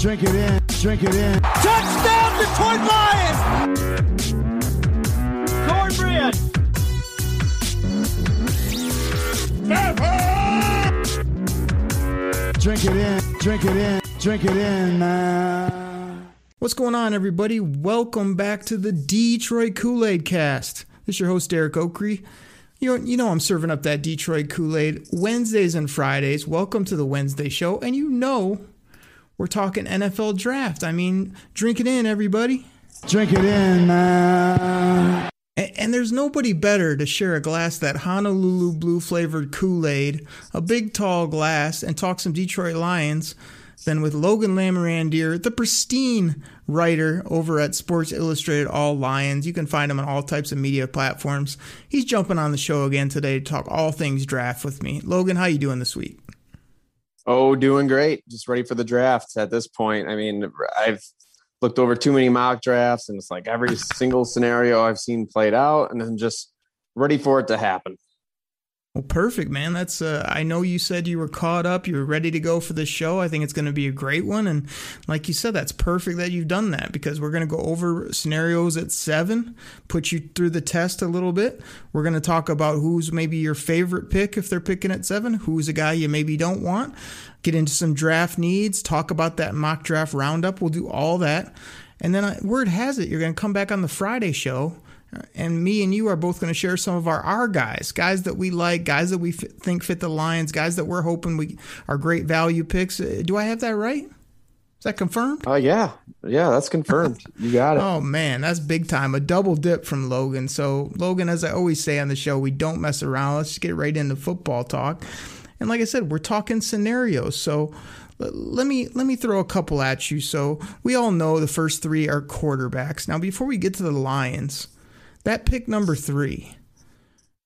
Drink it in, drink it in. Touchdown, Detroit Lions. Cornbread. Drink it in, drink it in, drink it in, man. What's going on, everybody? Welcome back to the Detroit Kool Aid Cast. This is your host, Derek Oakrey. You know, you know I'm serving up that Detroit Kool Aid Wednesdays and Fridays. Welcome to the Wednesday show. And you know we're talking NFL draft. I mean, drink it in, everybody. Drink it in, man. And, and there's nobody better to share a glass that Honolulu blue flavored Kool Aid, a big tall glass, and talk some Detroit Lions than with Logan Lamorandier, the pristine writer over at Sports Illustrated All Lions. You can find him on all types of media platforms. He's jumping on the show again today to talk all things draft with me. Logan, how you doing this week? Oh, doing great. Just ready for the draft at this point. I mean, I've looked over too many mock drafts and it's like every single scenario I've seen played out and then just ready for it to happen. Well, perfect, man. That's uh, I know you said you were caught up, you were ready to go for the show. I think it's going to be a great one, and like you said, that's perfect that you've done that because we're going to go over scenarios at seven, put you through the test a little bit. We're going to talk about who's maybe your favorite pick if they're picking at seven, who's a guy you maybe don't want, get into some draft needs, talk about that mock draft roundup. We'll do all that, and then uh, word has it you're going to come back on the Friday show and me and you are both going to share some of our our guys, guys that we like, guys that we f- think fit the Lions, guys that we're hoping we are great value picks. Uh, do I have that right? Is that confirmed? Oh uh, yeah, yeah, that's confirmed. You got it. oh man, that's big time. A double dip from Logan. So Logan, as I always say on the show, we don't mess around. Let's get right into football talk. And like I said, we're talking scenarios. So let me let me throw a couple at you. So we all know the first three are quarterbacks. Now, before we get to the Lions that pick number three,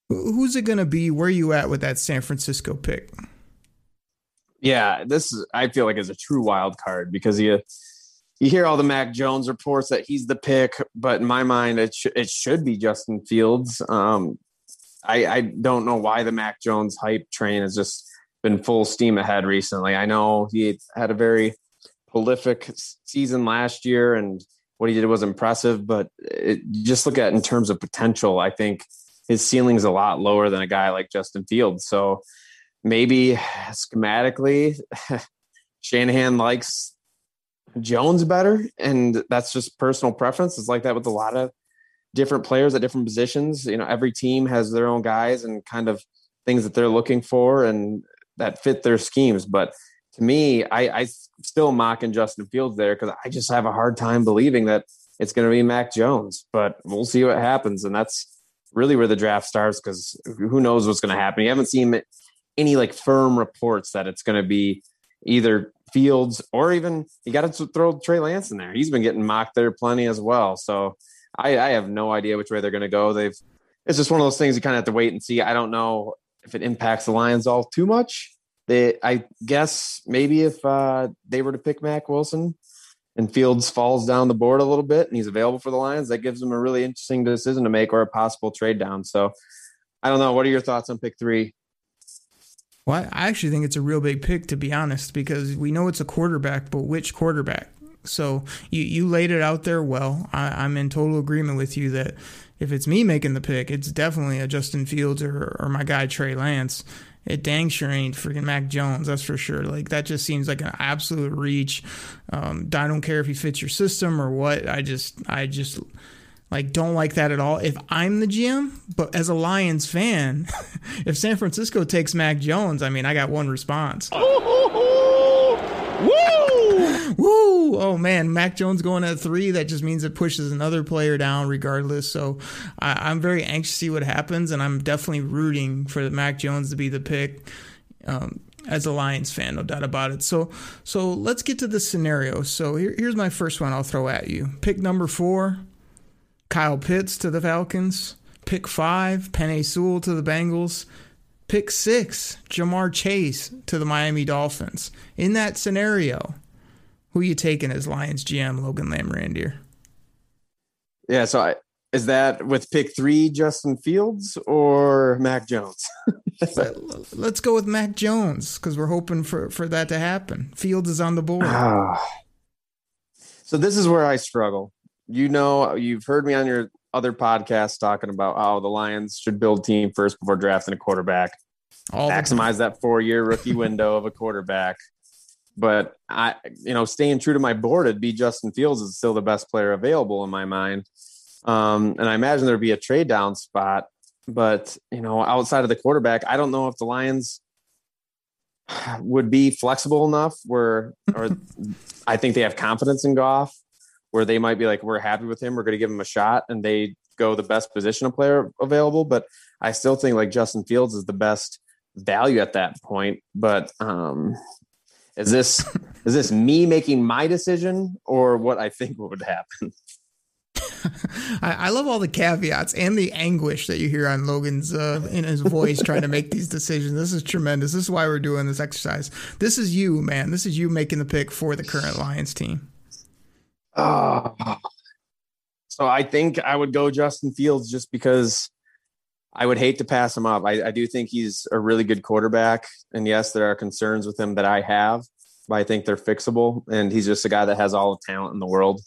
who's it going to be? Where you at with that San Francisco pick? Yeah, this is, I feel like is a true wild card because you you hear all the Mac Jones reports that he's the pick, but in my mind, it sh- it should be Justin Fields. Um, I, I don't know why the Mac Jones hype train has just been full steam ahead recently. I know he had a very prolific season last year and what he did was impressive, but it, just look at in terms of potential, I think his ceiling is a lot lower than a guy like Justin Fields. So maybe schematically, Shanahan likes Jones better, and that's just personal preference. It's like that with a lot of different players at different positions. You know, every team has their own guys and kind of things that they're looking for and that fit their schemes. But to me, I, I still mocking Justin Fields there because I just have a hard time believing that it's going to be Mac Jones. But we'll see what happens, and that's really where the draft starts because who knows what's going to happen. You haven't seen any like firm reports that it's going to be either Fields or even you got to throw Trey Lance in there. He's been getting mocked there plenty as well. So I, I have no idea which way they're going to go. They've it's just one of those things you kind of have to wait and see. I don't know if it impacts the Lions all too much they I guess maybe if uh, they were to pick Mac Wilson and Fields falls down the board a little bit and he's available for the Lions, that gives them a really interesting decision to make or a possible trade down. So I don't know. What are your thoughts on pick three? Well, I actually think it's a real big pick to be honest, because we know it's a quarterback, but which quarterback? So you you laid it out there well. I, am in total agreement with you that if it's me making the pick, it's definitely a Justin Fields or, or my guy Trey Lance it dang sure ain't freaking Mac Jones. That's for sure. Like that just seems like an absolute reach. Um, I don't care if he fits your system or what. I just, I just like don't like that at all. If I'm the GM, but as a Lions fan, if San Francisco takes Mac Jones, I mean, I got one response. Oh man, Mac Jones going at three. That just means it pushes another player down, regardless. So I, am very anxious to see what happens, and I'm definitely rooting for Mac Jones to be the pick. Um, as a Lions fan, no doubt about it. So, so let's get to the scenario. So here, here's my first one. I'll throw at you. Pick number four, Kyle Pitts to the Falcons. Pick five, Penei Sewell to the Bengals. Pick six, Ja'Marr Chase to the Miami Dolphins. In that scenario, who you taking as Lions GM Logan Lamorandier? Yeah, so I, is that with pick three, Justin Fields or Mac Jones? Let's go with Mac Jones because we're hoping for, for that to happen. Fields is on the board. Ah. so this is where I struggle. You know, you've heard me on your other podcasts talking about how the Lions should build team first before drafting a quarterback. All maximize that four year rookie window of a quarterback. But I, you know, staying true to my board, it'd be Justin Fields is still the best player available in my mind. Um, and I imagine there'd be a trade down spot. But you know, outside of the quarterback, I don't know if the Lions would be flexible enough where, or I think they have confidence in Goff, where they might be like, we're happy with him, we're going to give him a shot, and they go the best position of player available. But I still think like Justin Fields is the best value at that point. But um, is this is this me making my decision or what I think would happen? I, I, love all the caveats and the anguish that you hear on Logan's uh, in his voice trying to make these decisions. This is tremendous. This is why we're doing this exercise. This is you, man. This is you making the pick for the current Lions team. Uh, so I think I would go Justin Fields just because I would hate to pass him up. I, I do think he's a really good quarterback, and yes, there are concerns with him that I have, but I think they're fixable. And he's just a guy that has all the talent in the world.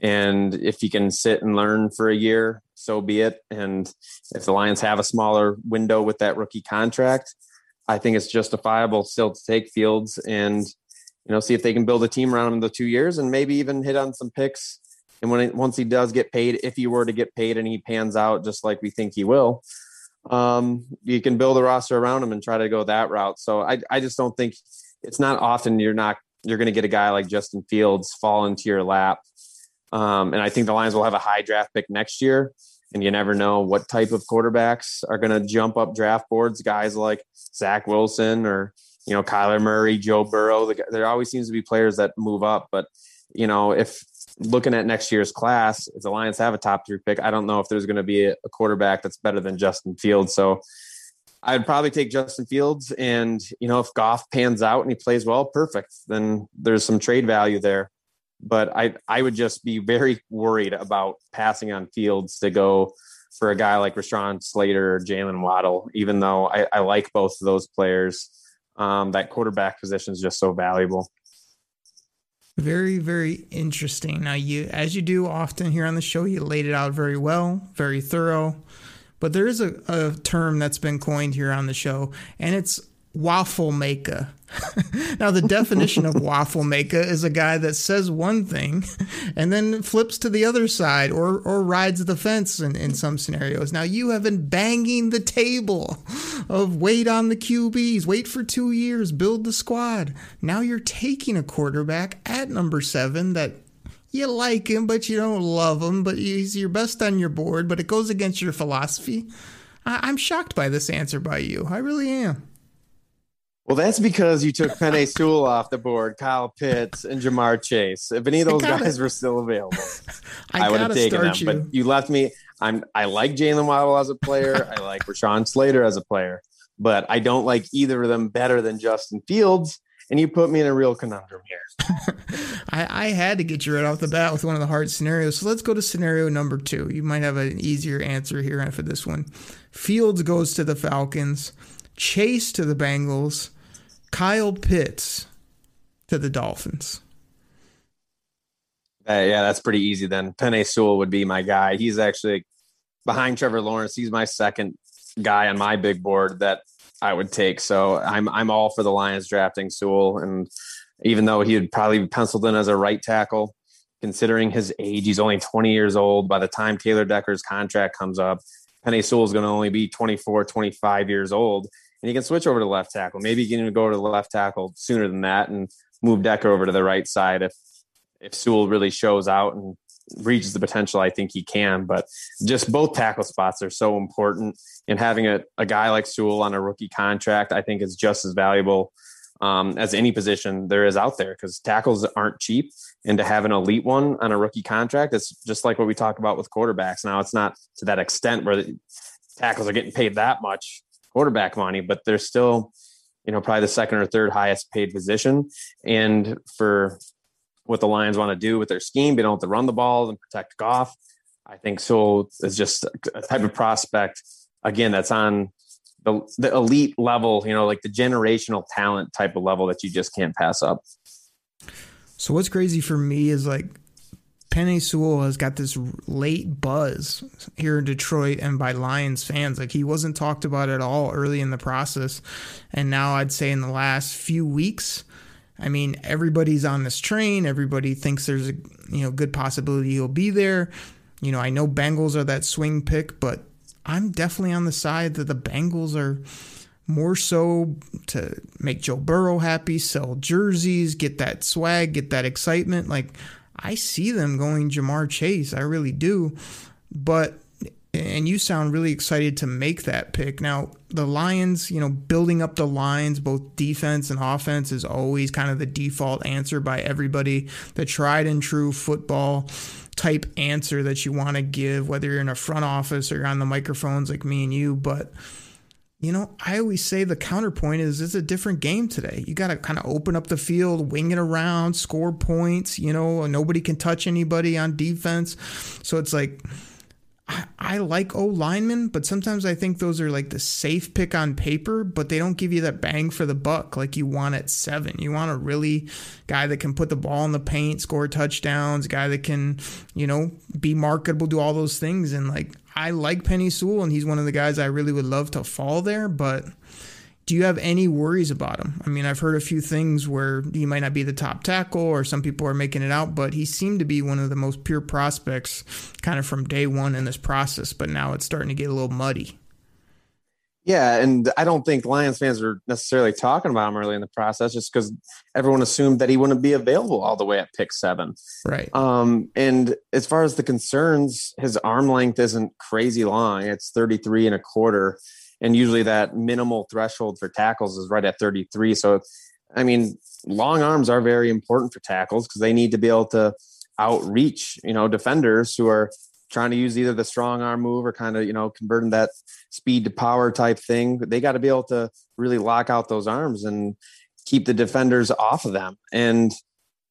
And if he can sit and learn for a year, so be it. And if the Lions have a smaller window with that rookie contract, I think it's justifiable still to take Fields and you know see if they can build a team around him in the two years and maybe even hit on some picks. And when it, once he does get paid, if he were to get paid and he pans out just like we think he will, um, you can build a roster around him and try to go that route. So I I just don't think it's not often you're not you're going to get a guy like Justin Fields fall into your lap um, and I think the Lions will have a high draft pick next year. And you never know what type of quarterbacks are going to jump up draft boards. Guys like Zach Wilson or, you know, Kyler Murray, Joe Burrow. The, There always seems to be players that move up. But, you know, if looking at next year's class, if the Lions have a top three pick, I don't know if there's going to be a, quarterback that's better than Justin Fields. So I'd probably take Justin Fields. And, you know, if Goff pans out and he plays well, perfect. Then there's some trade value there but I I would just be very worried about passing on Fields to go for a guy like Rashawn Slater or Jaylen Waddle, even though I, I, like both of those players. Um, that quarterback position is just so valuable. Very, very interesting. Now, you, as you do often here on the show, you laid it out very well, very thorough. But there is a, a term that's been coined here on the show, and it's waffle maker. now, the definition of waffle maker is a guy that says one thing and then flips to the other side or, or rides the fence in, in some scenarios. Now, you have been banging the table of wait on the QBs, wait for two years, build the squad. Now you're taking a quarterback at number seven that you like him, but you don't love him, but he's your best on your board, but it goes against your philosophy. I, I'm shocked by this answer by you. I really am. Well, that's because you took Penei Sewell off the board, Kyle Pitts, and Ja'Marr Chase. If any of those gotta, guys were still available, I, I would have taken them. You. But you left me. I'm. I like Jaylen Waddle as a player. I like Rashawn Slater as a player, but I don't like either of them better than Justin Fields. And you put me in a real conundrum here. I, I, had to get you right off the bat with one of the hard scenarios. So let's go to scenario number two. You might have an easier answer here for this one. Fields goes to the Falcons. Chase to the Bengals, Kyle Pitts to the Dolphins. Yeah, that's pretty easy then. Penny Sewell would be my guy. He's actually behind Trevor Lawrence. He's my second guy on my big board that I would take. So I'm I'm all for the Lions drafting Sewell. And even though he would probably be penciled in as a right tackle, considering his age, he's only 20 years old. By the time Taylor Decker's contract comes up, Penny Sewell is going to only be 24, 25 years old, and he can switch over to left tackle. Maybe he can go to the left tackle sooner than that. And move Decker over to the right side if if Sewell really shows out and reaches the potential I think he can. But just both tackle spots are so important. And having a, a guy like Sewell on a rookie contract, I think is just as valuable um, as any position there is out there because tackles aren't cheap. And to have an elite one on a rookie contract, it's just like what we talk about with quarterbacks. Now, it's not to that extent where tackles are getting paid that much quarterback money, but they're still, you know, probably the second or third highest paid position. And for what the Lions want to do with their scheme, being able to run the ball and protect Goff, I think so is just a type of prospect again that's on the, the elite level, you know, like the generational talent type of level that you just can't pass up. So what's crazy for me is like Penei Sewell has got this late buzz here in Detroit and by Lions fans. Like he wasn't talked about at all early in the process. And now I'd say in the last few weeks, I mean, everybody's on this train. Everybody thinks there's a you know good possibility he'll be there. You know, I know Bengals are that swing pick, but I'm definitely on the side that the Bengals are more so to make Joe Burrow happy, sell jerseys, get that swag, get that excitement. Like I see them going Ja'Marr Chase, I really do. But and you sound really excited to make that pick. Now, the Lions, you know, building up the lines, both defense and offense, is always kind of the default answer by everybody. The tried and true football type answer that you want to give, whether you're in a front office or you're on the microphones like me and you. But, you know, I always say the counterpoint is it's a different game today. You got to kind of open up the field, wing it around, score points. You know, nobody can touch anybody on defense. So it's like, I, like O linemen, but sometimes I think those are like the safe pick on paper, but they don't give you that bang for the buck like you want at seven. You want a really guy that can put the ball in the paint, score touchdowns, guy that can, you know, be marketable, do all those things. And like, I like Penny Sewell, and he's one of the guys I really would love to fall there, but do you have any worries about him? I mean, I've heard a few things where he might not be the top tackle, or some people are making it out, but he seemed to be one of the most pure prospects kind of from day one in this process. But now it's starting to get a little muddy. Yeah, and I don't think Lions fans were necessarily talking about him early in the process, just because everyone assumed that he wouldn't be available all the way at pick seven. Right. Um, and as far as the concerns, his arm length isn't crazy long; it's thirty three and a quarter and usually that minimal threshold for tackles is right at 33. So, I mean, long arms are very important for tackles because they need to be able to outreach, you know, defenders who are trying to use either the strong arm move or kind of, you know, converting that speed to power type thing. They got to be able to really lock out those arms and keep the defenders off of them. And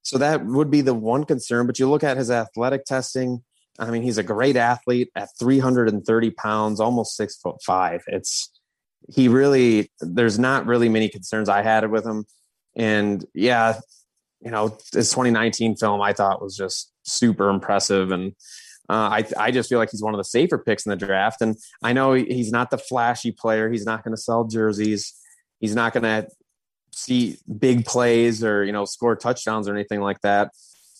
so that would be the one concern. But you look at his athletic testing, I mean, he's a great athlete at 330 pounds, almost six foot five. It's he really there's not really many concerns I had with him. And yeah, you know, his 2019 film I thought was just super impressive. And uh, I I just feel like he's one of the safer picks in the draft. And I know he's not the flashy player. He's not going to sell jerseys. He's not going to see big plays or you know score touchdowns or anything like that.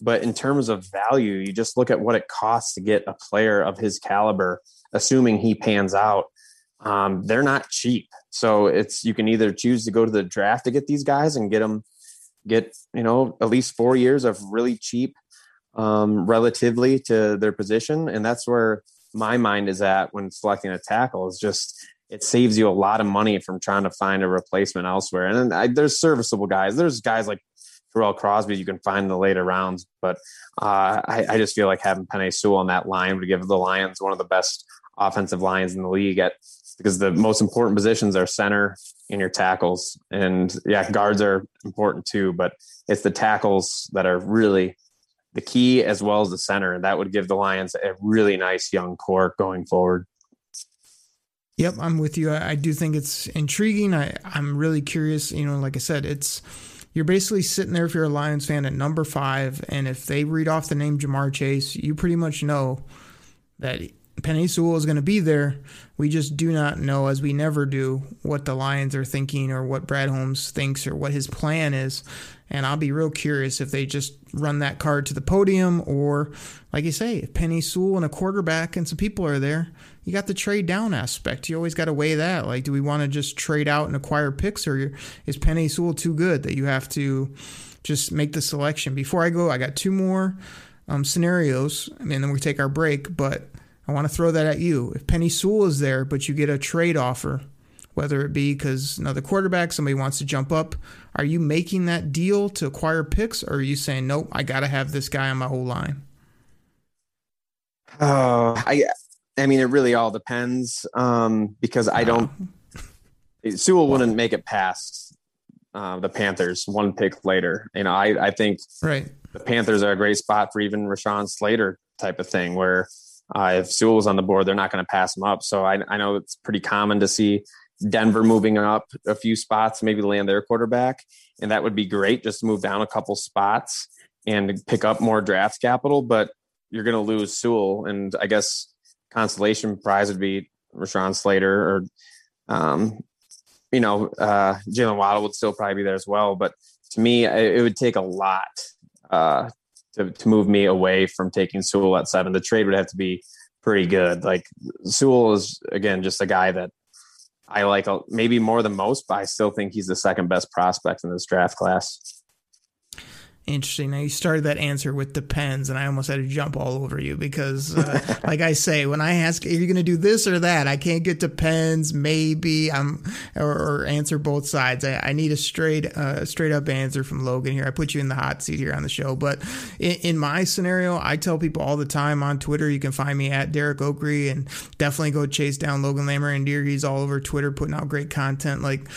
But in terms of value, you just look at what it costs to get a player of his caliber, assuming he pans out. Um, they're not cheap. So it's you can either choose to go to the draft to get these guys and get them get you know at least four years of really cheap um, relatively to their position, and that's where my mind is at when selecting a tackle. Is just it saves you a lot of money from trying to find a replacement elsewhere. And then I, there's serviceable guys. There's guys like Tyrell Crosby you can find in the later rounds. But uh, I, I, just feel like having Penei Sewell on that line would give the Lions one of the best offensive lines in the league at because the most important positions are center and your tackles. And yeah, guards are important too, but it's the tackles that are really the key as well as the center. And that would give the Lions a really nice young core going forward. Yep, I'm with you. I, I do think it's intriguing. I, I'm really curious. You know, like I said, it's you're basically sitting there if you're a Lions fan at number five, and if they read off the name Ja'Marr Chase, you pretty much know that Penei Sewell is going to be there. We just do not know, as we never do, what the Lions are thinking or what Brad Holmes thinks or what his plan is. And I'll be real curious if they just run that card to the podium or, like you say, if Penny Sewell and a quarterback and some people are there, you got the trade down aspect. You always got to weigh that. Like, do we want to just trade out and acquire picks, or is Penny Sewell too good that you have to just make the selection. Before I go, I got two more um, scenarios, I mean, then we take our break. But I want to throw that at you. If Penny Sewell is there, but you get a trade offer, whether it be because another quarterback, somebody wants to jump up, are you making that deal to acquire picks, or are you saying, nope, I got to have this guy on my whole line? Oh, I, I mean, it really all depends um, because I don't. Sewell wouldn't make it past uh, the Panthers one pick later. You know, I, I think right. the Panthers are a great spot for even Rashawn Slater type of thing, where uh, if Sewell's on the board, they're not going to pass him up. So I, I know it's pretty common to see Denver moving up a few spots, maybe land their quarterback, and that would be great. Just to move down a couple spots and pick up more draft capital, but you're going to lose Sewell, and I guess consolation prize would be Rashawn Slater or um, you know, uh, Jaylen Waddle would still probably be there as well. But to me, it would take a lot uh, to, to move me away from taking Sewell at seven. The trade would have to be pretty good. Like Sewell is again just a guy that I like maybe more than most, but I still think he's the second best prospect in this draft class. Interesting. Now you started that answer with depends, and I almost had to jump all over you because, uh, like I say, when I ask, "Are you going to do this or that?" I can't get depends, maybe, I'm, or, or answer both sides. I, I need a straight, uh, straight up answer from Logan here. I put you in the hot seat here on the show, but in, in my scenario, I tell people all the time on Twitter. You can find me at Derek Oakrey, and definitely go chase down Logan Lamorandier. He's all over Twitter putting out great content. Like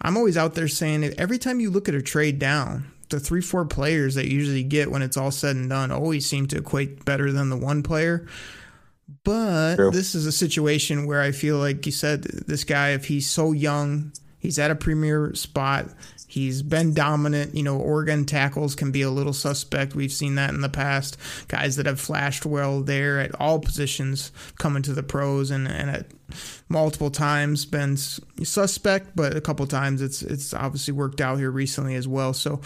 I'm always out there saying, every time you look at a trade down the three, four players that usually get when it's all said and done always seem to equate better than the one player. But True. this is a situation where I feel like you said this guy, if he's so young, he's at a premier spot, He's been dominant. You know, Oregon tackles can be a little suspect. We've seen that in the past. Guys that have flashed well there at all positions coming to the pros and, and at multiple times been suspect, but a couple times it's it's obviously worked out here recently as well. So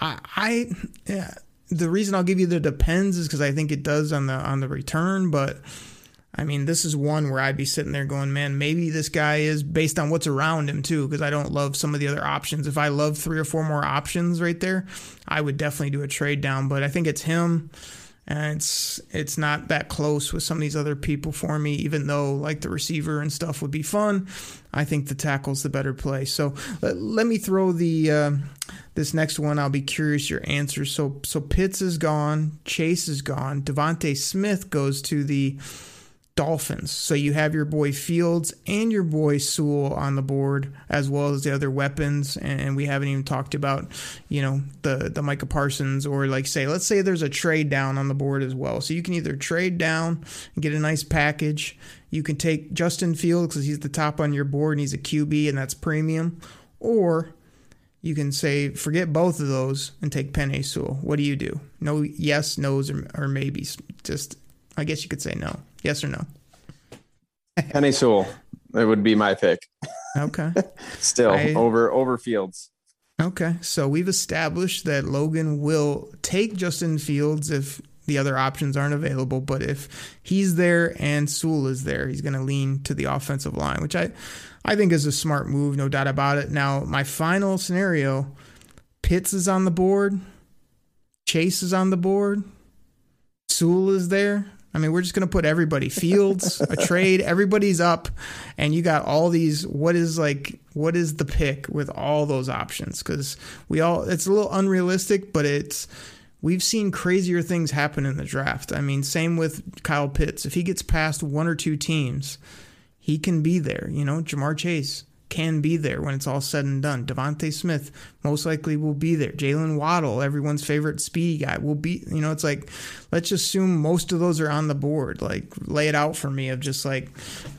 I, I yeah, the reason I'll give you the depends is because I think it does on the on the return, but I mean, this is one where I'd be sitting there going, man, maybe this guy is based on what's around him too, because I don't love some of the other options. If I love three or four more options right there, I would definitely do a trade down. But I think it's him, and it's it's not that close with some of these other people for me. Even though like the receiver and stuff would be fun, I think the tackle's the better play. So let, let me throw the uh, this next one. I'll be curious your answer. So so Pitts is gone, Chase is gone, DeVonta Smith goes to the Dolphins. So you have your boy Fields and your boy Sewell on the board, as well as the other weapons. And we haven't even talked about, you know, the the Micah Parsons or like say, let's say there's a trade down on the board as well. So you can either trade down and get a nice package. You can take Justin Fields because he's the top on your board and he's a QB and that's premium, or you can say forget both of those and take Penei Sewell. What do you do? No, yes, no's, or, or. Just I guess you could say no. Yes or no? Penei Sewell. It would be my pick. Okay. Still I, over over Fields. Okay. So we've established that Logan will take Justin Fields if the other options aren't available, but if he's there and Sewell is there, he's going to lean to the offensive line, which I I think is a smart move, no doubt about it. Now, my final scenario, Pitts is on the board, Chase is on the board, Sewell is there. I mean, we're just going to put everybody fields, a trade, everybody's up, and you got all these. What is like, what is the pick with all those options? Because we all, it's a little unrealistic, but it's, we've seen crazier things happen in the draft. I mean, same with Kyle Pitts. If he gets past one or two teams, he can be there. You know, Ja'Marr Chase, can be there when it's all said and done. DeVonta Smith most likely will be there. Jaylen Waddle, everyone's favorite speedy guy, will be. You know, it's like let's assume most of those are on the board. Like lay it out for me of just like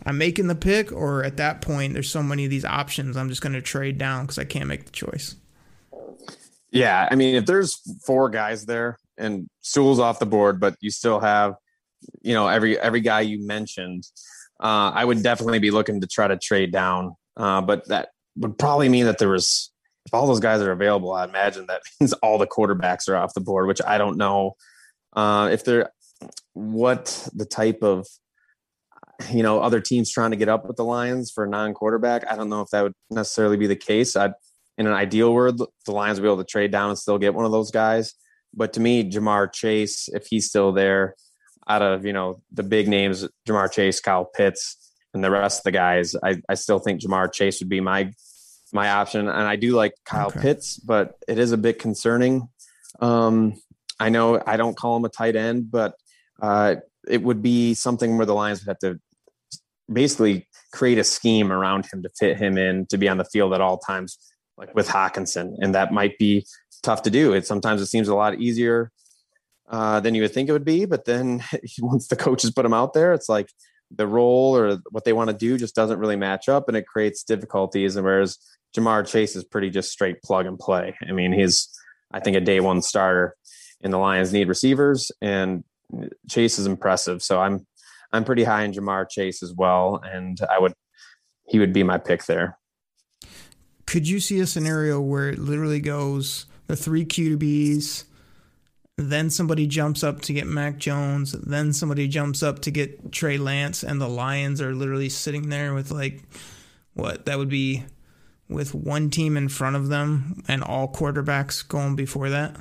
I'm making the pick, or at that point there's so many of these options I'm just going to trade down because I can't make the choice. Yeah, I mean, if there's four guys there and Sewell's off the board, but you still have, you know, every every guy you mentioned. Uh, I would definitely be looking to try to trade down uh, but that would probably mean that there was, if all those guys are available, I imagine that means all the quarterbacks are off the board, which I don't know uh, if they're what the type of you know other teams trying to get up with the Lions for a non-quarterback. I don't know if that would necessarily be the case. I in an ideal world, the Lions will be able to trade down and still get one of those guys. But to me, Ja'Marr Chase, if he's still there, out of you know the big names, Ja'Marr Chase, Kyle Pitts, and the rest of the guys, I, I still think Ja'Marr Chase would be my my option. And I do like Kyle okay. Pitts, but it is a bit concerning. Um, I know I don't call him a tight end, but uh, it would be something where the Lions would have to basically create a scheme around him to fit him in to be on the field at all times, like with Hockenson. and that might be tough to do. It sometimes it seems a lot easier uh, than you would think it would be, but then once the coaches put him out there, it's like the role or what they want to do just doesn't really match up, and it creates difficulties. And whereas Ja'Marr Chase is pretty just straight plug and play. I mean, he's I think a day one starter, and the Lions need receivers, and Chase is impressive. So I'm I'm pretty high in Ja'Marr Chase as well, and I would he would be my pick there. Could you see a scenario where it literally goes the three QBs, then somebody jumps up to get Mac Jones, then somebody jumps up to get Trey Lance, and the Lions are literally sitting there with like what that would be with one team in front of them and all quarterbacks going before that?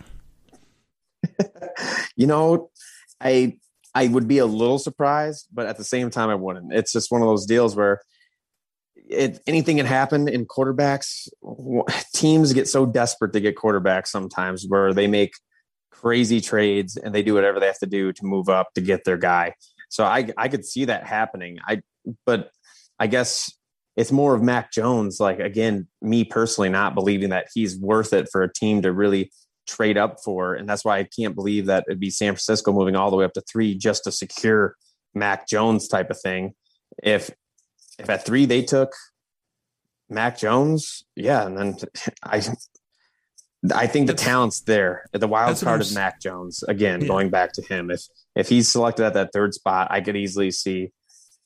you know, I I would be a little surprised, but at the same time, I wouldn't. It's just one of those deals where it, anything can happen in quarterbacks. Teams get so desperate to get quarterbacks sometimes where they make crazy trades and they do whatever they have to do to move up to get their guy. So I I could see that happening. I but I guess it's more of Mac Jones. Like again, me personally not believing that he's worth it for a team to really trade up for. And that's why I can't believe that it'd be San Francisco moving all the way up to three just to secure Mac Jones type of thing. If if at three they took Mac Jones, yeah, and then I I think the talent's there. The wild card is Mac Jones. Again, yeah. going back to him. If if he's selected at that third spot, I could easily see,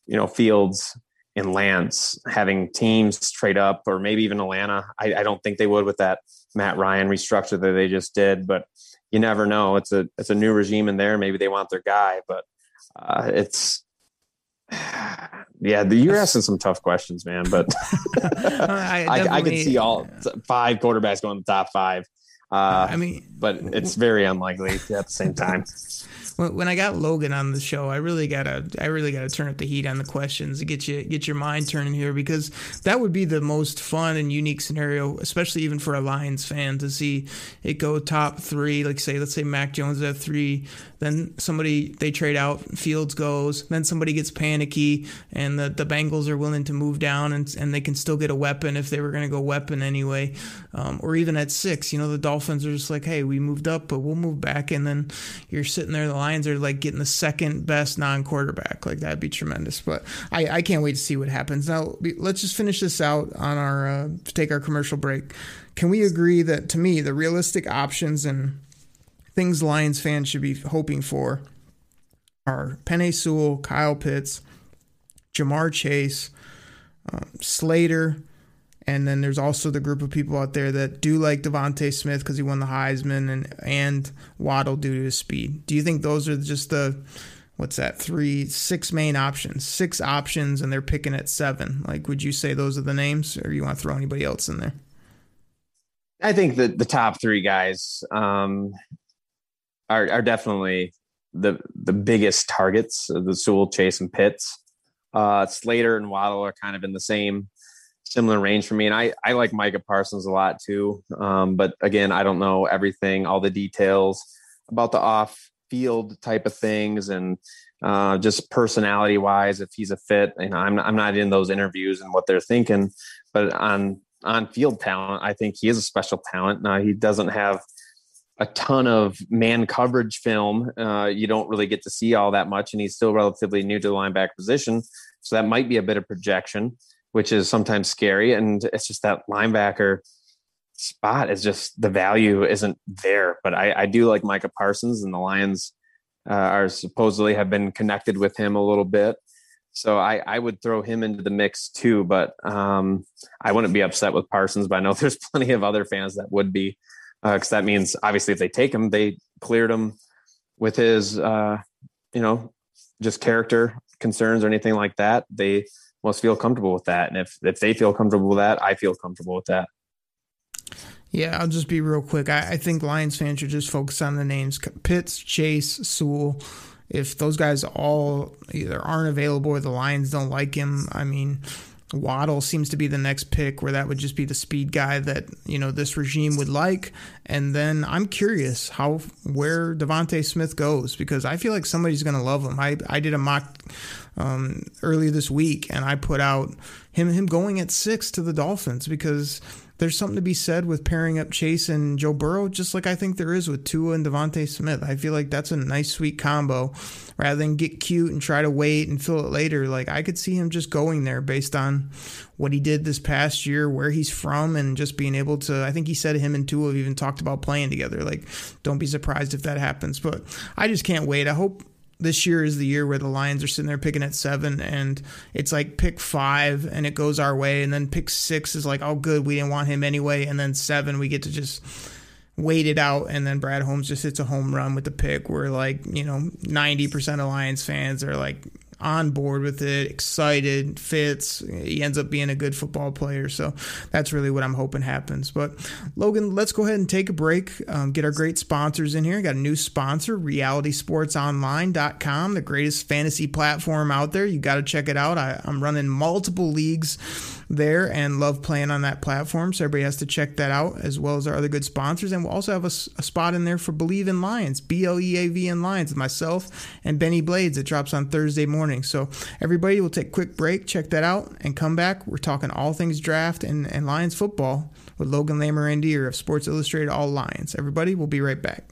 you know, Fields and Lance having teams trade up, or maybe even Atlanta. I, I, don't think they would with that Matt Ryan restructure that they just did, but you never know. It's a it's a new regime in there. Maybe they want their guy, but uh, it's yeah. You're asking some tough questions, man. But I, I, I, could see all five quarterbacks going the top five. Uh, I mean, but it's very unlikely at the same time when I got Logan on the show, I really gotta I really gotta turn up the heat on the questions to get you get your mind turning here because that would be the most fun and unique scenario, especially even for a Lions fan to see it go top three. Like say, let's say Mac Jones at three, then somebody they trade out, Fields goes, then somebody gets panicky, and the the Bengals are willing to move down and and they can still get a weapon if they were gonna go weapon anyway, um, or even at six, you know the Dolphins are just like, hey, we moved up, but we'll move back, and then you're sitting there, the Lions are like getting the second best non quarterback. Like that'd be tremendous. But I, I can't wait to see what happens. Now let's just finish this out on our uh, take our commercial break. Can we agree that to me the realistic options and things Lions fans should be hoping for are Penei Sewell, Kyle Pitts, Ja'Marr Chase, um, Slater, and then there's also the group of people out there that do like DeVonta Smith because he won the Heisman and and Waddle due to his speed. Do you think those are just the what's that three six main options? Six options and they're picking at seven. Like would you say those are the names or you want to throw anybody else in there? I think that the top three guys um, are, are definitely the the biggest targets the sewell chase and pitts. Uh, slater and waddle are kind of in the same similar range for me. And I, I like Micah Parsons a lot too. Um, but again, I don't know everything, all the details about the off field type of things and uh, just personality wise, if he's a fit. You know, I'm I'm not in those interviews and what they're thinking, but on on field talent, I think he is a special talent. Now he doesn't have a ton of man coverage film. Uh, you don't really get to see all that much, and he's still relatively new to the linebacker position, so that might be a bit of projection which is sometimes scary. And it's just that linebacker spot is just the value isn't there. But I, I do like Micah Parsons, and the Lions uh, are supposedly have been connected with him a little bit. So I, I would throw him into the mix too, but um, I wouldn't be upset with Parsons. But I know there's plenty of other fans that would be, because uh, that means obviously if they take him, they cleared him with his, uh, you know, just character concerns or anything like that. They must feel comfortable with that. And if if they feel comfortable with that, I feel comfortable with that. Yeah, I'll just be real quick. I, I think Lions fans should just focus on the names Pitts, Chase, Sewell. If those guys all either aren't available or the Lions don't like him, I mean, Waddle seems to be the next pick where that would just be the speed guy that, you know, this regime would like. And then I'm curious how where DeVonta Smith goes because I feel like somebody's going to love him. I, I did a mock um, earlier this week and I put out him him going at six to the Dolphins because there's something to be said with pairing up Chase and Joe Burrow, just like I think there is with Tua and DeVonta Smith. I feel like that's a nice, sweet combo. Rather than get cute and try to wait and fill it later, like I could see him just going there based on what he did this past year, where he's from, and just being able to. I think he said him and Tua have even talked about playing together. Like, don't be surprised if that happens. But I just can't wait. I hope this year is the year where the Lions are sitting there picking at seven, and it's like pick five and it goes our way, and then pick six is like, oh, good, we didn't want him anyway, and then seven we get to just wait it out, and then Brad Holmes just hits a home run with the pick. Where like you know ninety percent of Lions fans are like on board with it, excited, fits. He ends up being a good football player. So that's really what I'm hoping happens. But Logan, let's go ahead and take a break, um, get our great sponsors in here. Got a new sponsor, realitysportsonline.com, the greatest fantasy platform out there. You got to check it out. I, I'm running multiple leagues there and love playing on that platform. So everybody has to check that out as well as our other good sponsors. And we'll also have a, a spot in there for Bleav in Lions, B L E A V in Lions, myself and Bennie Blades. It drops on Thursday morning. So everybody will take a quick break, check that out, and come back. We're talking all things draft and, and Lions football with Logan Lamorandier of Sports Illustrated All Lions. Everybody, we'll be right back.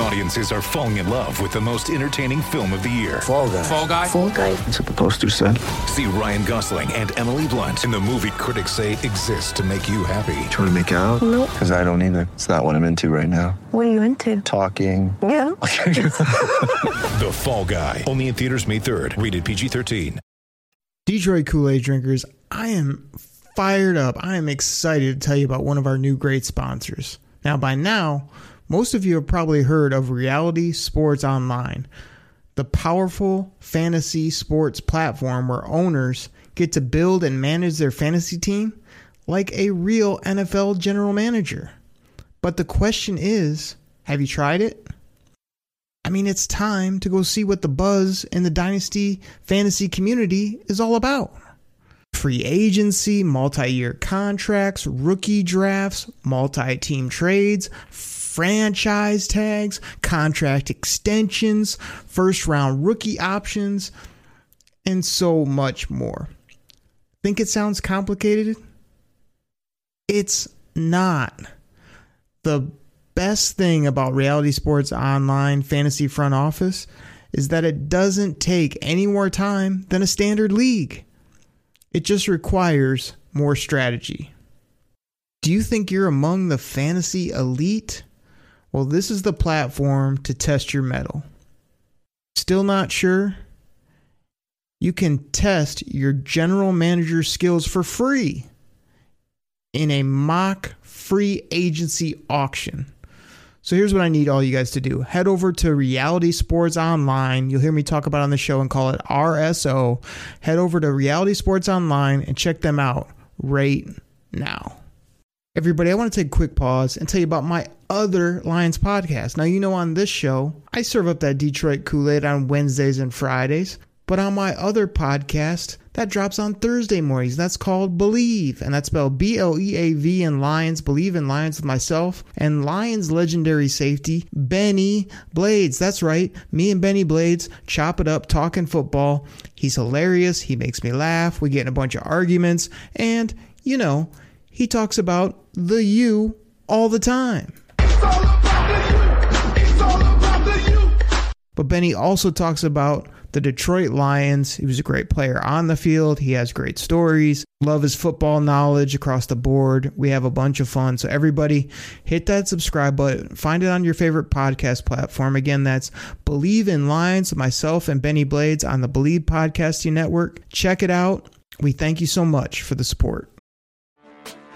Audiences are falling in love with the most entertaining film of the year. Fall guy. Fall guy. Fall guy. That's what the poster said. See Ryan Gosling and Emily Blunt in the movie critics say exists to make you happy. Trying to make it out? Nope. Because I don't either. It's not what I'm into right now. What are you into? Talking. Yeah. The Fall Guy. Only in theaters May 3rd. Rated PG-13. Detroit Kool Aid drinkers, I am fired up. I am excited to tell you about one of our new great sponsors. Now, by now, most of you have probably heard of Reality Sports Online, the powerful fantasy sports platform where owners get to build and manage their fantasy team like a real NFL general manager. But the question is have you tried it? I mean, it's time to go see what the buzz in the Dynasty fantasy community is all about. Free agency, multi year contracts, rookie drafts, multi team trades, franchise tags, contract extensions, first round rookie options, and so much more. Think it sounds complicated? It's not. The best thing about Reality Sports Online Fantasy Front Office is that it doesn't take any more time than a standard league. It just requires more strategy. Do you think you're among the fantasy elite? Well, this is the platform to test your mettle. Still not sure? You can test your general manager skills for free in a mock free agency auction. So here's what I need all you guys to do. Head over to Reality Sports Online. You'll hear me talk about on the show and call it RSO. Head over to Reality Sports Online and check them out right now. Everybody, I want to take a quick pause and tell you about my other Lions podcast. Now, you know, on this show, I serve up that Detroit Kool Aid on Wednesdays and Fridays. But on my other podcast, that drops on Thursday mornings. That's called Bleav, and that's spelled B L E A V in Lions. Bleav in Lions with myself and Lions legendary safety, Bennie Blades. That's right, me and Bennie Blades chop it up talking football. He's hilarious. He makes me laugh. We get in a bunch of arguments, and you know, he talks about the you all the time. But Bennie also talks about the Detroit Lions. He was a great player on the field. He has great stories. Love his football knowledge across the board. We have a bunch of fun. So, everybody, hit that subscribe button. Find it on your favorite podcast platform. Again, that's Bleav in Lions, myself and Bennie Blades on the Bleav Podcasting Network. Check it out. We thank you so much for the support.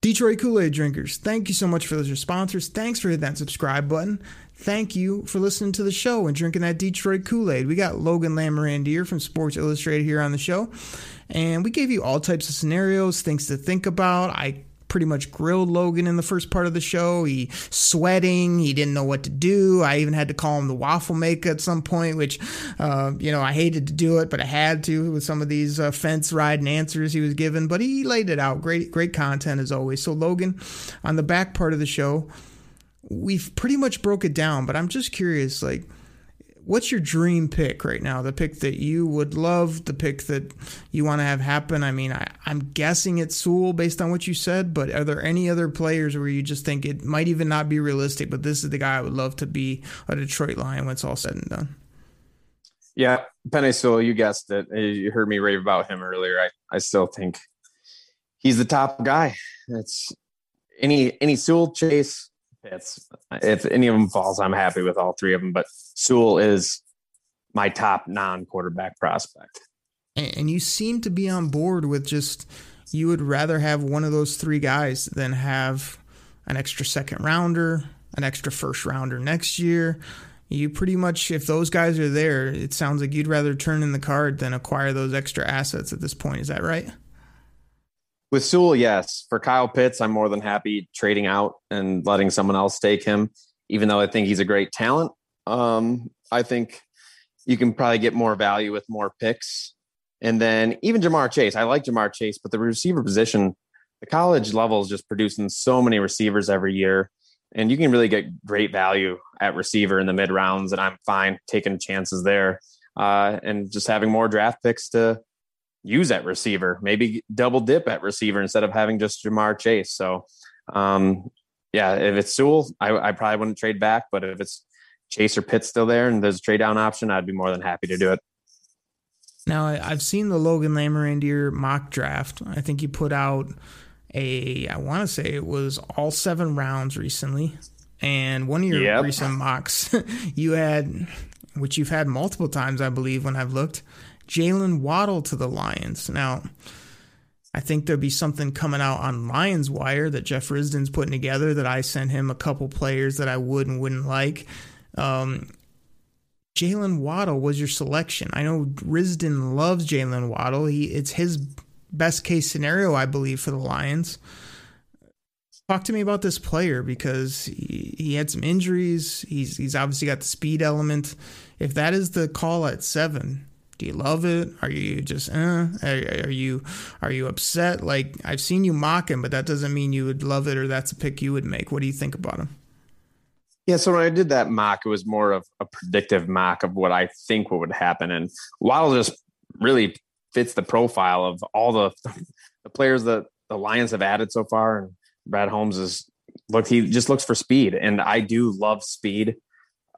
Detroit Kool Aid drinkers, thank you so much for those sponsors. Thanks for hitting that subscribe button. Thank you for listening to the show and drinking that Detroit Kool Aid. We got Logan Lamorandier from Sports Illustrated here on the show, and we gave you all types of scenarios, things to think about. I pretty much grilled Logan in the first part of the show. He sweating. He didn't know what to do. I even had to call him the waffle maker at some point, which, uh, you know, I hated to do it, but I had to with some of these uh, fence riding answers he was given. But he laid it out. Great, great content as always. So Logan, on the back part of the show, we've pretty much broke it down. But I'm just curious, like what's your dream pick right now? The pick that you would love, the pick that you want to have happen. I mean, I, am guessing it's Sewell based on what you said, but are there any other players where you just think it might even not be realistic, but this is the guy I would love to be a Detroit Lion when it's all said and done? Yeah, Penei Sewell, you guessed it. You heard me rave about him earlier. I, I still think he's the top guy. It's any any Sewell Chase Pitts. If any of them falls, I'm happy with all three of them. But Sewell is my top non-quarterback prospect. And you seem to be on board with just you would rather have one of those three guys than have an extra second rounder, an extra first rounder next year. You pretty much, if those guys are there, it sounds like you'd rather turn in the card than acquire those extra assets at this point. Is that right? With Sewell, yes. For Kyle Pitts, I'm more than happy trading out and letting someone else take him, even though I think he's a great talent. Um, I think you can probably get more value with more picks. And then even Ja'Marr Chase, I like Ja'Marr Chase, but the receiver position, the college level is just producing so many receivers every year. And you can really get great value at receiver in the mid rounds. And I'm fine taking chances there uh, and just having more draft picks to use at receiver, maybe double dip at receiver instead of having just Ja'Marr Chase. So, um, yeah, if it's Sewell, I, I, probably wouldn't trade back. But if it's Chase or Pitt still there and there's a trade down option, I'd be more than happy to do it. Now, I've seen the Logan Lamorandier mock draft. I think you put out a, I want to say it was all seven rounds recently. And one of your yep. recent mocks, you had, which you've had multiple times, I believe, when I've looked, Jaylen Waddle to the Lions. Now, I think there'll be something coming out on Lions Wire that Jeff Risdon's putting together that I sent him a couple players that I would and wouldn't like. Um, Jaylen Waddle was your selection. I know Risden loves Jaylen Waddle. He it's his best case scenario, I believe, for the Lions. Talk to me about this player because he, he had some injuries. He's he's obviously got the speed element. If that is the call at seven, do you love it? Are you just eh? Are, are, you are you upset? Like I've seen you mock him, but that doesn't mean you would love it or that's a pick you would make. What do you think about him? Yeah, so when I did that mock, it was more of a predictive mock of what I think what would happen, and Waddle just really fits the profile of all the the players that the Lions have added so far. And Brad Holmes is look, he just looks for speed, and I do love speed.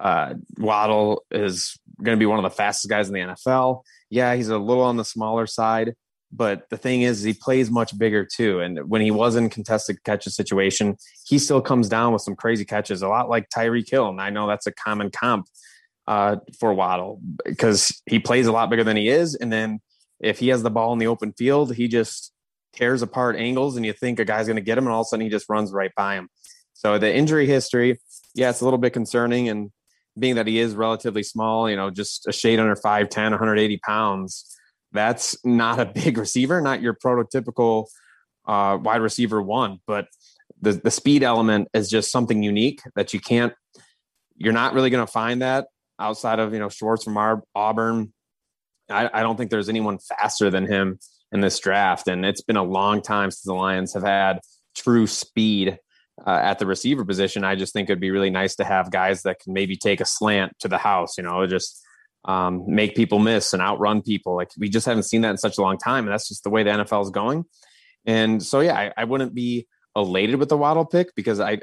Uh, Waddle is going to be one of the fastest guys in the NFL. Yeah, he's a little on the smaller side, but the thing is, he plays much bigger too. And when he was in contested catches situation, he still comes down with some crazy catches, a lot like Tyreek Hill. And I know that's a common comp uh, for Waddle because he plays a lot bigger than he is. And then if he has the ball in the open field, he just tears apart angles, and you think a guy's going to get him, and all of a sudden he just runs right by him. So the injury history, yeah, it's a little bit concerning. And being that he is relatively small, you know, just a shade under 5'10, 180 pounds, that's not a big receiver, not your prototypical uh, wide receiver one. But the, the speed element is just something unique that you can't, you're not really going to find that outside of, you know, Schwartz from Auburn. I, I don't think there's anyone faster than him in this draft. And it's been a long time since the Lions have had true speed uh, at the receiver position. I just think it'd be really nice to have guys that can maybe take a slant to the house, you know, just um, make people miss and outrun people. Like we just haven't seen that in such a long time. And that's just the way the NFL is going. And so, yeah, I, I wouldn't be elated with the Waddle pick because I,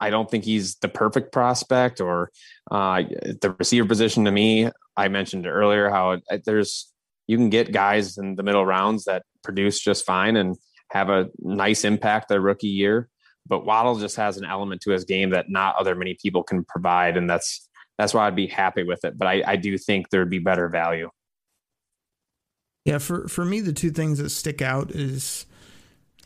I don't think he's the perfect prospect or uh, the receiver position to me. I mentioned earlier how it, there's you can get guys in the middle rounds that produce just fine and have a nice impact their rookie year. But Waddle just has an element to his game that not other many people can provide, and that's that's why I'd be happy with it. But I, I do think there'd be better value. Yeah, for for me, the two things that stick out is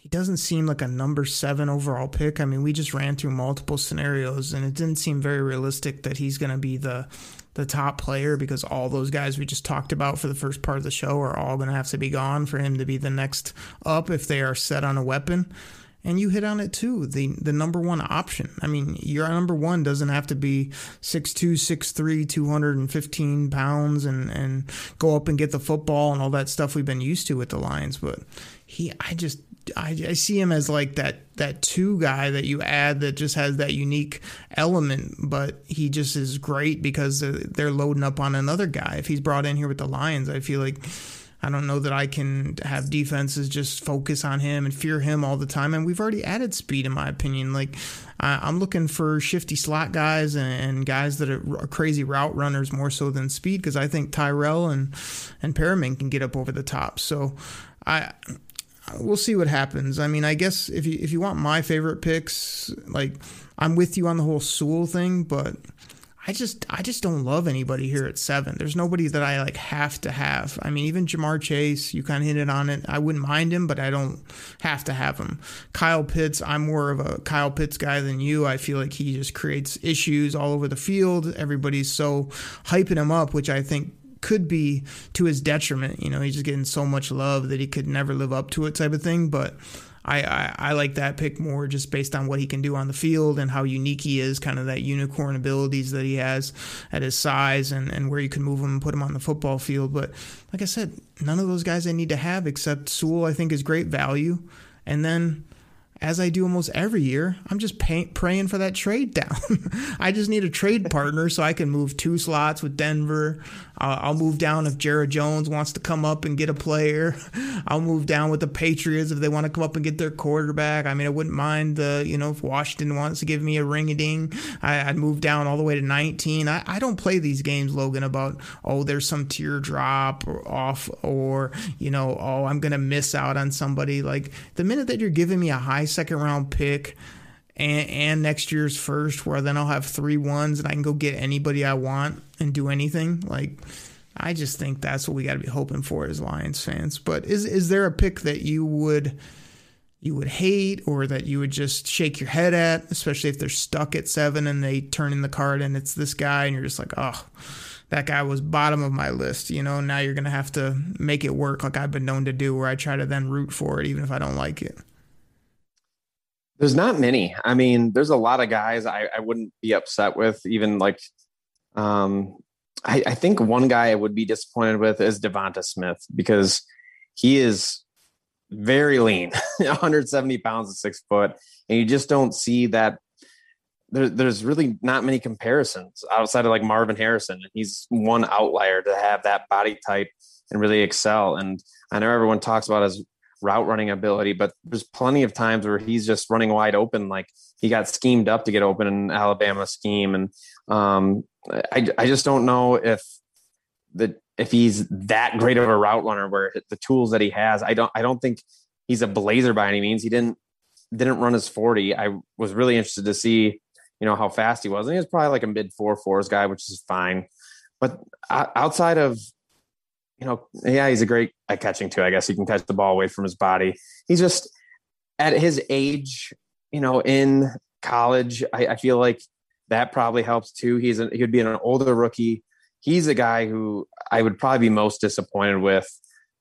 he doesn't seem like a number seven overall pick. I mean, we just ran through multiple scenarios, and it didn't seem very realistic that he's going to be the the top player because all those guys we just talked about for the first part of the show are all going to have to be gone for him to be the next up if they are set on a weapon. And you hit on it too. The the number one option. I mean, your number one doesn't have to be 6'2, 6'3, 215 pounds and, and go up and get the football and all that stuff we've been used to with the Lions. But he I just I, I see him as like that that two guy that you add that just has that unique element, but he just is great because they're loading up on another guy. If he's brought in here with the Lions, I feel like I don't know that I can have defenses just focus on him and fear him all the time. And we've already added speed, in my opinion. Like I'm looking for shifty slot guys and, guys that are crazy route runners more so than speed because I think Tyrell and and Perriman can get up over the top. So I we'll see what happens. I mean, I guess if you if you want my favorite picks, like I'm with you on the whole Sewell thing, but I just I just don't love anybody here at seven. There's nobody that I like have to have. I mean, even Ja'Marr Chase, you kind of hinted on it. I wouldn't mind him, but I don't have to have him. Kyle Pitts, I'm more of a Kyle Pitts guy than you. I feel like he just creates issues all over the field. Everybody's so hyping him up, which I think could be to his detriment. You know, he's just getting so much love that he could never live up to it, type of thing. But I, I, I, like that pick more just based on what he can do on the field and how unique he is, kind of that unicorn abilities that he has at his size and, and where you can move him and put him on the football field. But like I said, none of those guys I need to have except Sewell, I think, is great value. And then as I do almost every year, I'm just pay- praying for that trade down. I just need a trade partner so I can move two slots with Denver. Uh, I'll move down if Jerry Jones wants to come up and get a player. I'll move down with the Patriots if they want to come up and get their quarterback. I mean, I wouldn't mind the, you know, if Washington wants to give me a ring a ding, I'd move down all the way to 19. I, I don't play these games, Logan, about, oh, there's some teardrop or off or, you know, oh, I'm to miss out on somebody. Like the minute that you're giving me a high second round pick and, and next year's first, where then I'll have three ones and I can go get anybody I want and do anything. Like, I just think that's what we got to be hoping for as Lions fans. But is is there a pick that you would you would hate or that you would just shake your head at, especially if they're stuck at seven and they turn in the card and it's this guy and you're just like, oh, that guy was bottom of my list. You know, now you're gonna have to make it work like I've been known to do, where I try to then root for it even if I don't like it. There's not many. I mean, there's a lot of guys I, I wouldn't be upset with. Even like, um, I, I think one guy I would be disappointed with is DeVonta Smith because he is very lean, 170 pounds and six foot, and you just don't see that. There, there's really not many comparisons outside of like Marvin Harrison. and He's one outlier to have that body type and really excel. And I know everyone talks about his route running ability, but there's plenty of times where he's just running wide open. Like he got schemed up to get open in Alabama scheme. And um, I, I just don't know if the, if he's that great of a route runner where the tools that he has, I don't, I don't think he's a blazer by any means. He didn't, didn't run his 40. I was really interested to see, you know, how fast he was. And he was probably like a mid four fours guy, which is fine. But outside of you know, yeah, he's a great at catching too. I guess he can catch the ball away from his body. He's just at his age, you know, in college, I, I feel like that probably helps too. He's he would be an older rookie. He's a guy who I would probably be most disappointed with.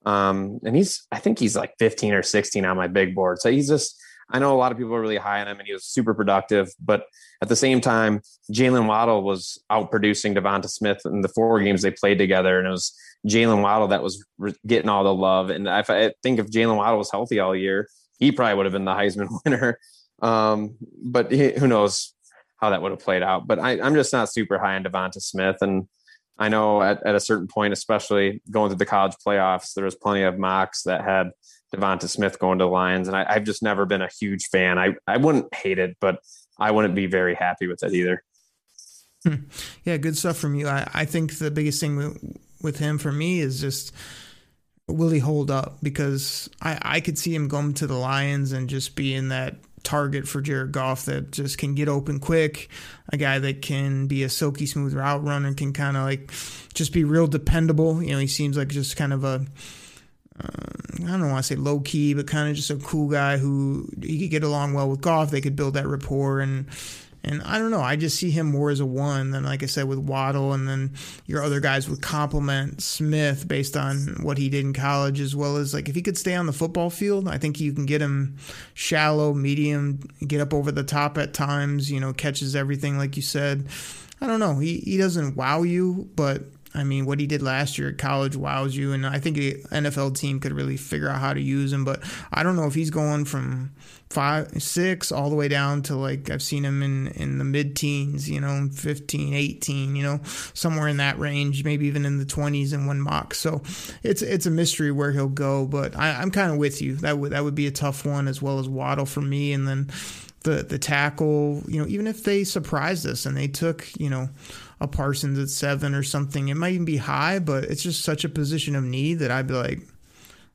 Um, and he's, I think he's like 15 or 16 on my big board. So he's just, I know a lot of people are really high on him and he was super productive, but at the same time, Jaylen Waddle was out producing DeVonta Smith in the four games they played together. And it was Jaylen Waddle that was re- getting all the love. And if I think if Jaylen Waddle was healthy all year, he probably would have been the Heisman winner. Um, but he, who knows how that would have played out. But I, am just not super high on DeVonta Smith. And I know at, at a certain point, especially going through the college playoffs, there was plenty of mocks that had DeVonta Smith going to the Lions. And I, have just never been a huge fan. I, I wouldn't hate it, but I wouldn't be very happy with it either. Yeah, good stuff from you. I, I think the biggest thing with, him for me is just will he hold up? Because I, I could see him going to the Lions and just being that target for Jared Goff that just can get open quick, a guy that can be a silky smooth route runner, can kind of like just be real dependable. You know, he seems like just kind of a um, I don't want to say low key, but kind of just a cool guy who he could get along well with Goff. They could build that rapport and and I don't know. I just see him more as a one than, like I said, with Waddle, and then your other guys would complement Smith based on what he did in college, as well as like if he could stay on the football field, I think you can get him shallow, medium, get up over the top at times. You know, catches everything like you said. I don't know. He he doesn't wow you, but I mean, what he did last year at college wows you, and I think the NFL team could really figure out how to use him. But I don't know if he's going from five, six, all the way down to like I've seen him in in the mid teens, you know, 15, 18, you know, somewhere in that range, maybe even in the 20s in one mock. So it's it's a mystery where he'll go, but I, I'm kind of with you. That would that would be a tough one as well as Waddle for me, and then the the tackle, you know, even if they surprised us and they took, you know a Parsons at seven or something. It might even be high, but it's just such a position of need that I'd be like,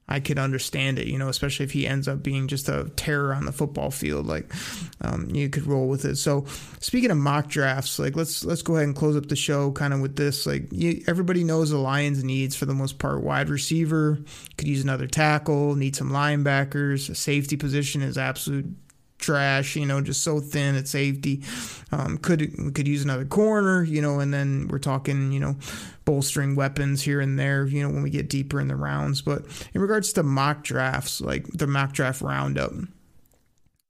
I could understand it, you know, especially if he ends up being just a terror on the football field. Like, um, you could roll with it. So, speaking of mock drafts, like let's let's go ahead and close up the show kind of with this. Like, you, everybody knows the Lions needs for the most part wide receiver, could use another tackle, need some linebackers. A safety position is absolute trash, you know, just so thin at safety. Um, could could use another corner, you know, and then we're talking, you know, bolstering weapons here and there, you know, when we get deeper in the rounds. But in regards to mock drafts, like the mock draft roundup,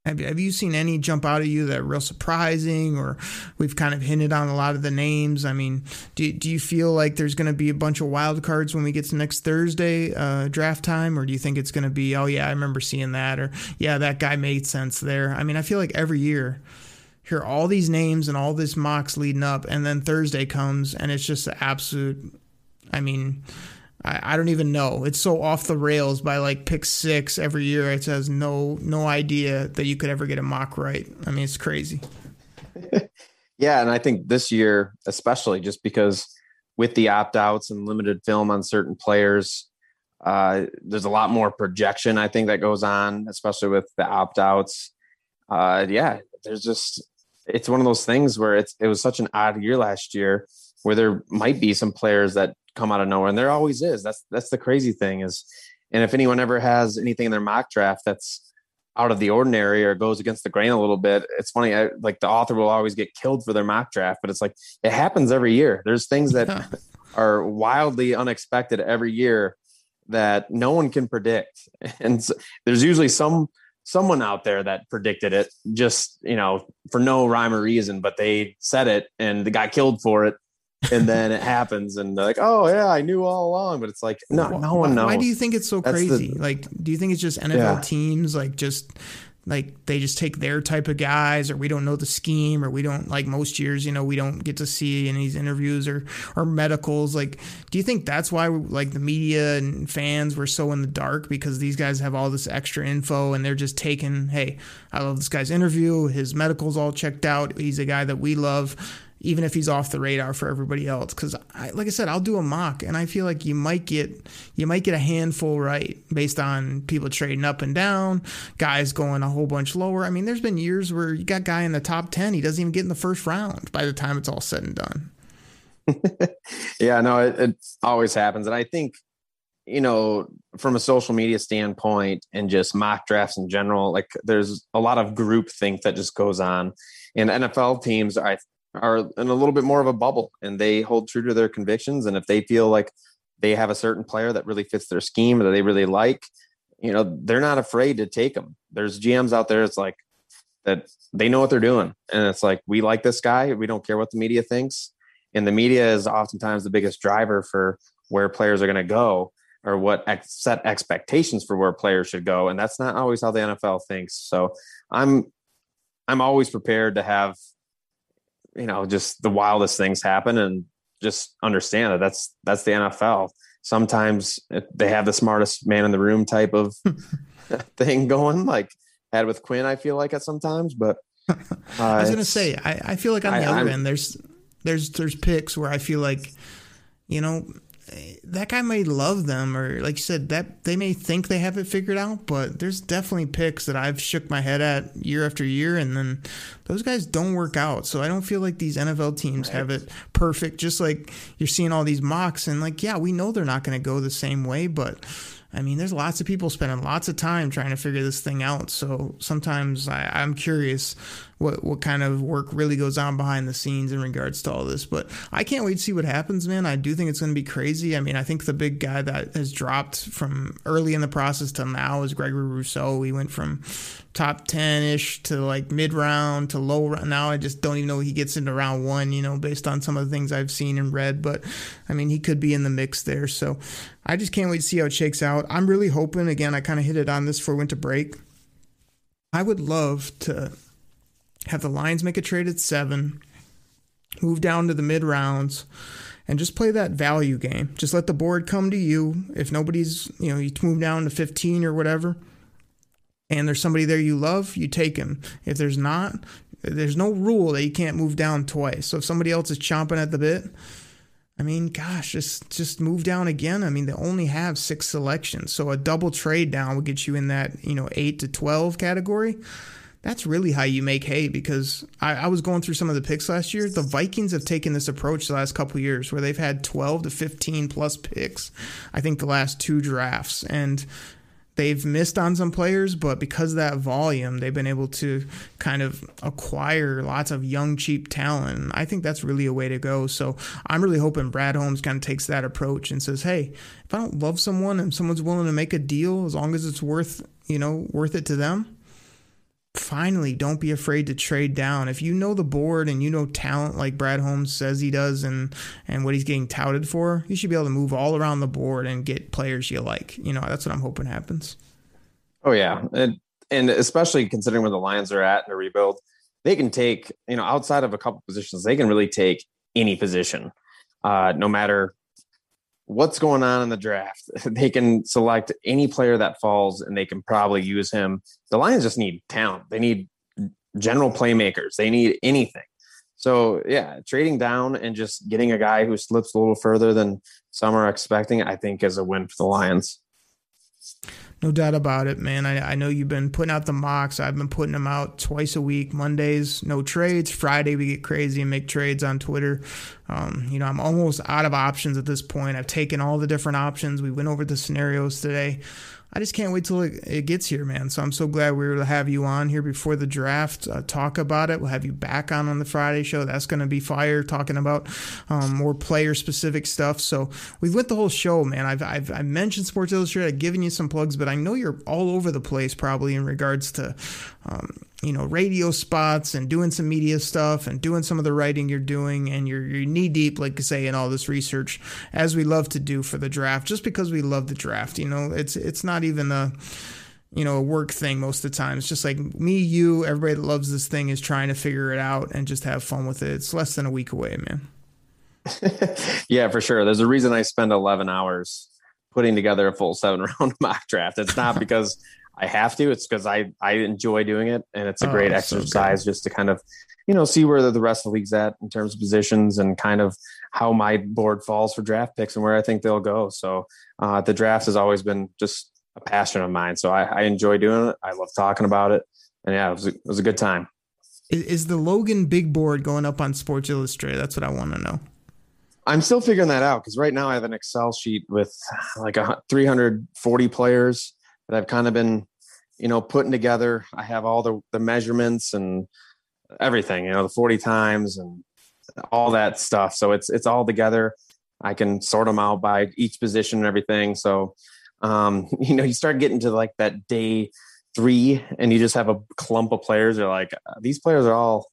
have, have you seen any jump out at you that are real surprising, or we've kind of hinted on a lot of the names? I mean, do, do you feel like there's going to be a bunch of wild cards when we get to next Thursday uh, draft time, or do you think it's going to be, oh yeah, I remember seeing that, or yeah, that guy made sense there? I mean, I feel like every year hear all these names and all this mocks leading up, and then Thursday comes and it's just the absolute. I mean, I, I don't even know. It's so off the rails by like pick six every year. It says no no idea that you could ever get a mock right. I mean, it's crazy. yeah, and I think this year, especially just because with the opt outs and limited film on certain players, uh, there's a lot more projection I think that goes on, especially with the opt outs. Uh, yeah, there's just it's one of those things where it's it was such an odd year last year where there might be some players that come out of nowhere, and there always is. That's that's the crazy thing is, and if anyone ever has anything in their mock draft that's out of the ordinary or goes against the grain a little bit, it's funny. I, like the author will always get killed for their mock draft, but it's like it happens every year. There's things that are wildly unexpected every year that no one can predict, and so, there's usually some someone out there that predicted it just you know for no rhyme or reason but they said it and they got killed for it and then it happens and they're like oh yeah i knew all along but it's like no no one knows why do you think it's so That's crazy? The, like do you think it's just nfl yeah. teams like just like they just take their type of guys or we don't know the scheme or we don't like most years you know we don't get to see in these interviews or or medicals like do you think that's why like the media and fans were so in the dark? Because these guys have all this extra info and they're just taking hey i love this guy's interview. His medicals all checked out. He's a guy that we love even if he's off the radar for everybody else. Because, like I said, I'll do a mock, and I feel like you might get you might get a handful right based on people trading up and down, guys going a whole bunch lower. I mean, there's been years where you got guy in the top ten, he doesn't even get in the first round by the time it's all said and done. yeah, no, it, it always happens, and I think you know, from a social media standpoint and just mock drafts in general, like there's a lot of group think that just goes on. And NFL teams, I are in a little bit more of a bubble and they hold true to their convictions. And if they feel like they have a certain player that really fits their scheme that they really like, you know, they're not afraid to take them. There's GMs out there. It's like that they know what they're doing. And it's like, we like this guy. We don't care what the media thinks. And the media is oftentimes the biggest driver for where players are going to go or what ex- set expectations for where players should go. And that's not always how the NFL thinks. So I'm, I'm always prepared to have you know just the wildest things happen and just understand that that's that's the NFL. Sometimes they have the smartest man in the room type of thing going, like had with Quinn. I feel like at sometimes, but I was Uh, gonna say, I, I feel like on the I- other I'm- end, there's there's there's picks where I feel like, you know, that guy may love them, or like you said, that they may think they have it figured out, but there's definitely picks that I've shook my head at year after year, and then those guys don't work out. So I don't feel like these NFL teams have it perfect. Just like you're seeing all these mocks, and like, yeah, we know they're not going to go the same way, but. I mean, there's lots of people spending lots of time trying to figure this thing out. So sometimes I, I'm curious what what kind of work really goes on behind the scenes in regards to all this. But I can't wait to see what happens, man. I do think it's going to be crazy. I mean, I think the big guy that has dropped from early in the process till now is Gregory Rousseau. He went from top 10 ish to like mid round to low round. Now I just don't even know he gets into round one, you know, based on some of the things I've seen and read. But I mean, he could be in the mix there. So I just can't wait to see how it shakes out. I'm really hoping, again, I kind of hit it on this for winter break. I would love to have the Lions make a trade at seven, move down to the mid rounds, and just play that value game. Just let the board come to you. If nobody's, you know, you move down to 15 or whatever, and there's somebody there you love, you take him. If there's not, there's no rule that you can't move down twice. So if somebody else is chomping at the bit, I mean, gosh, just just move down again. I mean, they only have six selections, so a double trade down would get you in that you know eight to twelve category. That's really how you make hay because I, I was going through some of the picks last year. The Vikings have taken this approach the last couple years where they've had twelve to fifteen plus picks. I think the last two drafts and they've missed on some players, but because of that volume, they've been able to kind of acquire lots of young, cheap talent. I think that's really a way to go. So I'm really hoping Brad Holmes kind of takes that approach and says, hey, if I don't love someone and someone's willing to make a deal, as long as it's worth, you know, worth it to them, finally don't be afraid to trade down if you know the board and you know talent like brad holmes says he does and and what he's getting touted for you should be able to move all around the board and get players you like you know that's what i'm hoping happens Oh yeah, and and especially considering where the Lions are at in a rebuild, they can take you know outside of a couple positions, they can really take any position, uh, no matter what's going on in the draft. They can select any player that falls, and they can probably use him. The Lions just need talent. They need general playmakers. They need anything. So yeah, trading down and just getting a guy who slips a little further than some are expecting, I think, is a win for the Lions. No doubt about it, man. I, I know you've been putting out the mocks. I've been putting them out twice a week. Mondays, no trades. Friday, we get crazy and make trades on Twitter. Um, you know, I'm almost out of options at this point. I've taken all the different options. We went over the scenarios today. I just can't wait till it, it gets here, man. So I'm so glad we were to have you on here before the draft, uh, talk about it. We'll have you back on on the Friday show. That's going to be fire, talking about um, more player specific stuff. So we've went the whole show, man. I've, I've I mentioned Sports Illustrated, I've given you some plugs, but I know you're all over the place probably in regards to. Um, you know, radio spots and doing some media stuff and doing some of the writing you're doing and you're, you're knee deep, like I say, in all this research as we love to do for the draft, just because we love the draft. You know, it's it's not even a you know a work thing most of the time. It's just like me, you, everybody that loves this thing is trying to figure it out and just have fun with it. It's less than a week away, man. yeah, for sure. There's a reason I spend 11 hours putting together a full seven round mock draft. It's not because I have to. It's because I I enjoy doing it, and it's a Oh, great that's so exercise just to kind of you know see where the, rest of the league's at in terms of positions and kind of how my board falls for draft picks and where I think they'll go. So uh, the draft has always been just a passion of mine. So I, I enjoy doing it. I love talking about it, and yeah, it was a, it was a good time. Is, is the Logan big board going up on Sports Illustrated? That's what I want to know. I'm still figuring that out because right now I have an Excel sheet with like a 340 players that I've kind of been, you know, putting together. I have all the, the measurements and everything, you know, the 40 times and all that stuff. So it's it's all together. I can sort them out by each position and everything. So, um, you know, you start getting to like that day three, and you just have a clump of players. They're like, uh, these players are all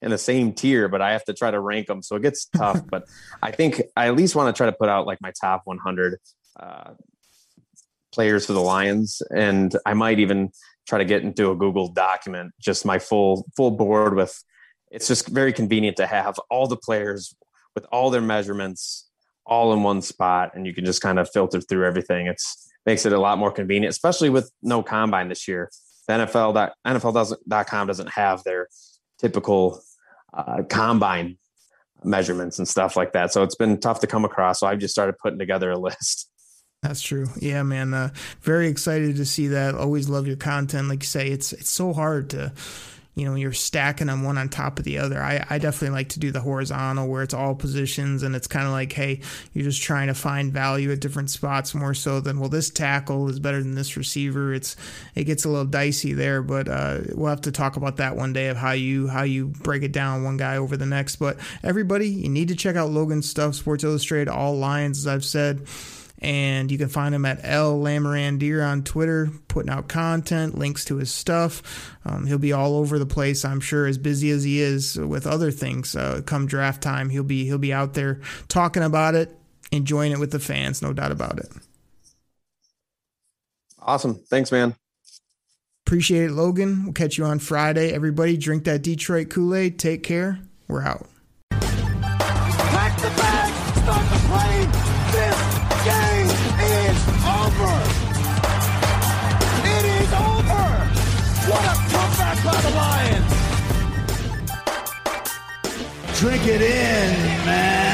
in the same tier, but I have to try to rank them. So it gets tough. but I think I at least want to try to put out like my top 100 uh, players for the Lions, and I might even try to get into a Google document, just my full full board with. It's just very convenient to have all the players with all their measurements all in one spot, and you can just kind of filter through everything. It's makes it a lot more convenient, especially with no combine this year. the NFL NFL doesn't .com doesn't have their typical uh, combine measurements and stuff like that. So it's been tough to come across. So I've just started putting together a list. That's true. Yeah, man. Uh, very excited to see that. Always love your content. Like you say, it's it's so hard to you know, you're stacking them one on top of the other. I, I definitely like to do the horizontal where it's all positions and it's kind of like, hey, you're just trying to find value at different spots more so than, well, this tackle is better than this receiver. It's it gets a little dicey there, but uh, we'll have to talk about that one day of how you how you break it down one guy over the next. But everybody, you need to check out Logan's stuff, Sports Illustrated, All Lions, as I've said and you can find him at L Lamorandier on Twitter, putting out content, links to his stuff. Um, he'll be all over the place, I'm sure, as busy as he is with other things. Uh, come draft time, he'll be he'll be out there talking about it, enjoying it with the fans, no doubt about it. Awesome, thanks, man. Appreciate it, Logan. We'll catch you on Friday. Everybody, drink that Detroit Kool Aid. Take care. We're out. Drink it in, man.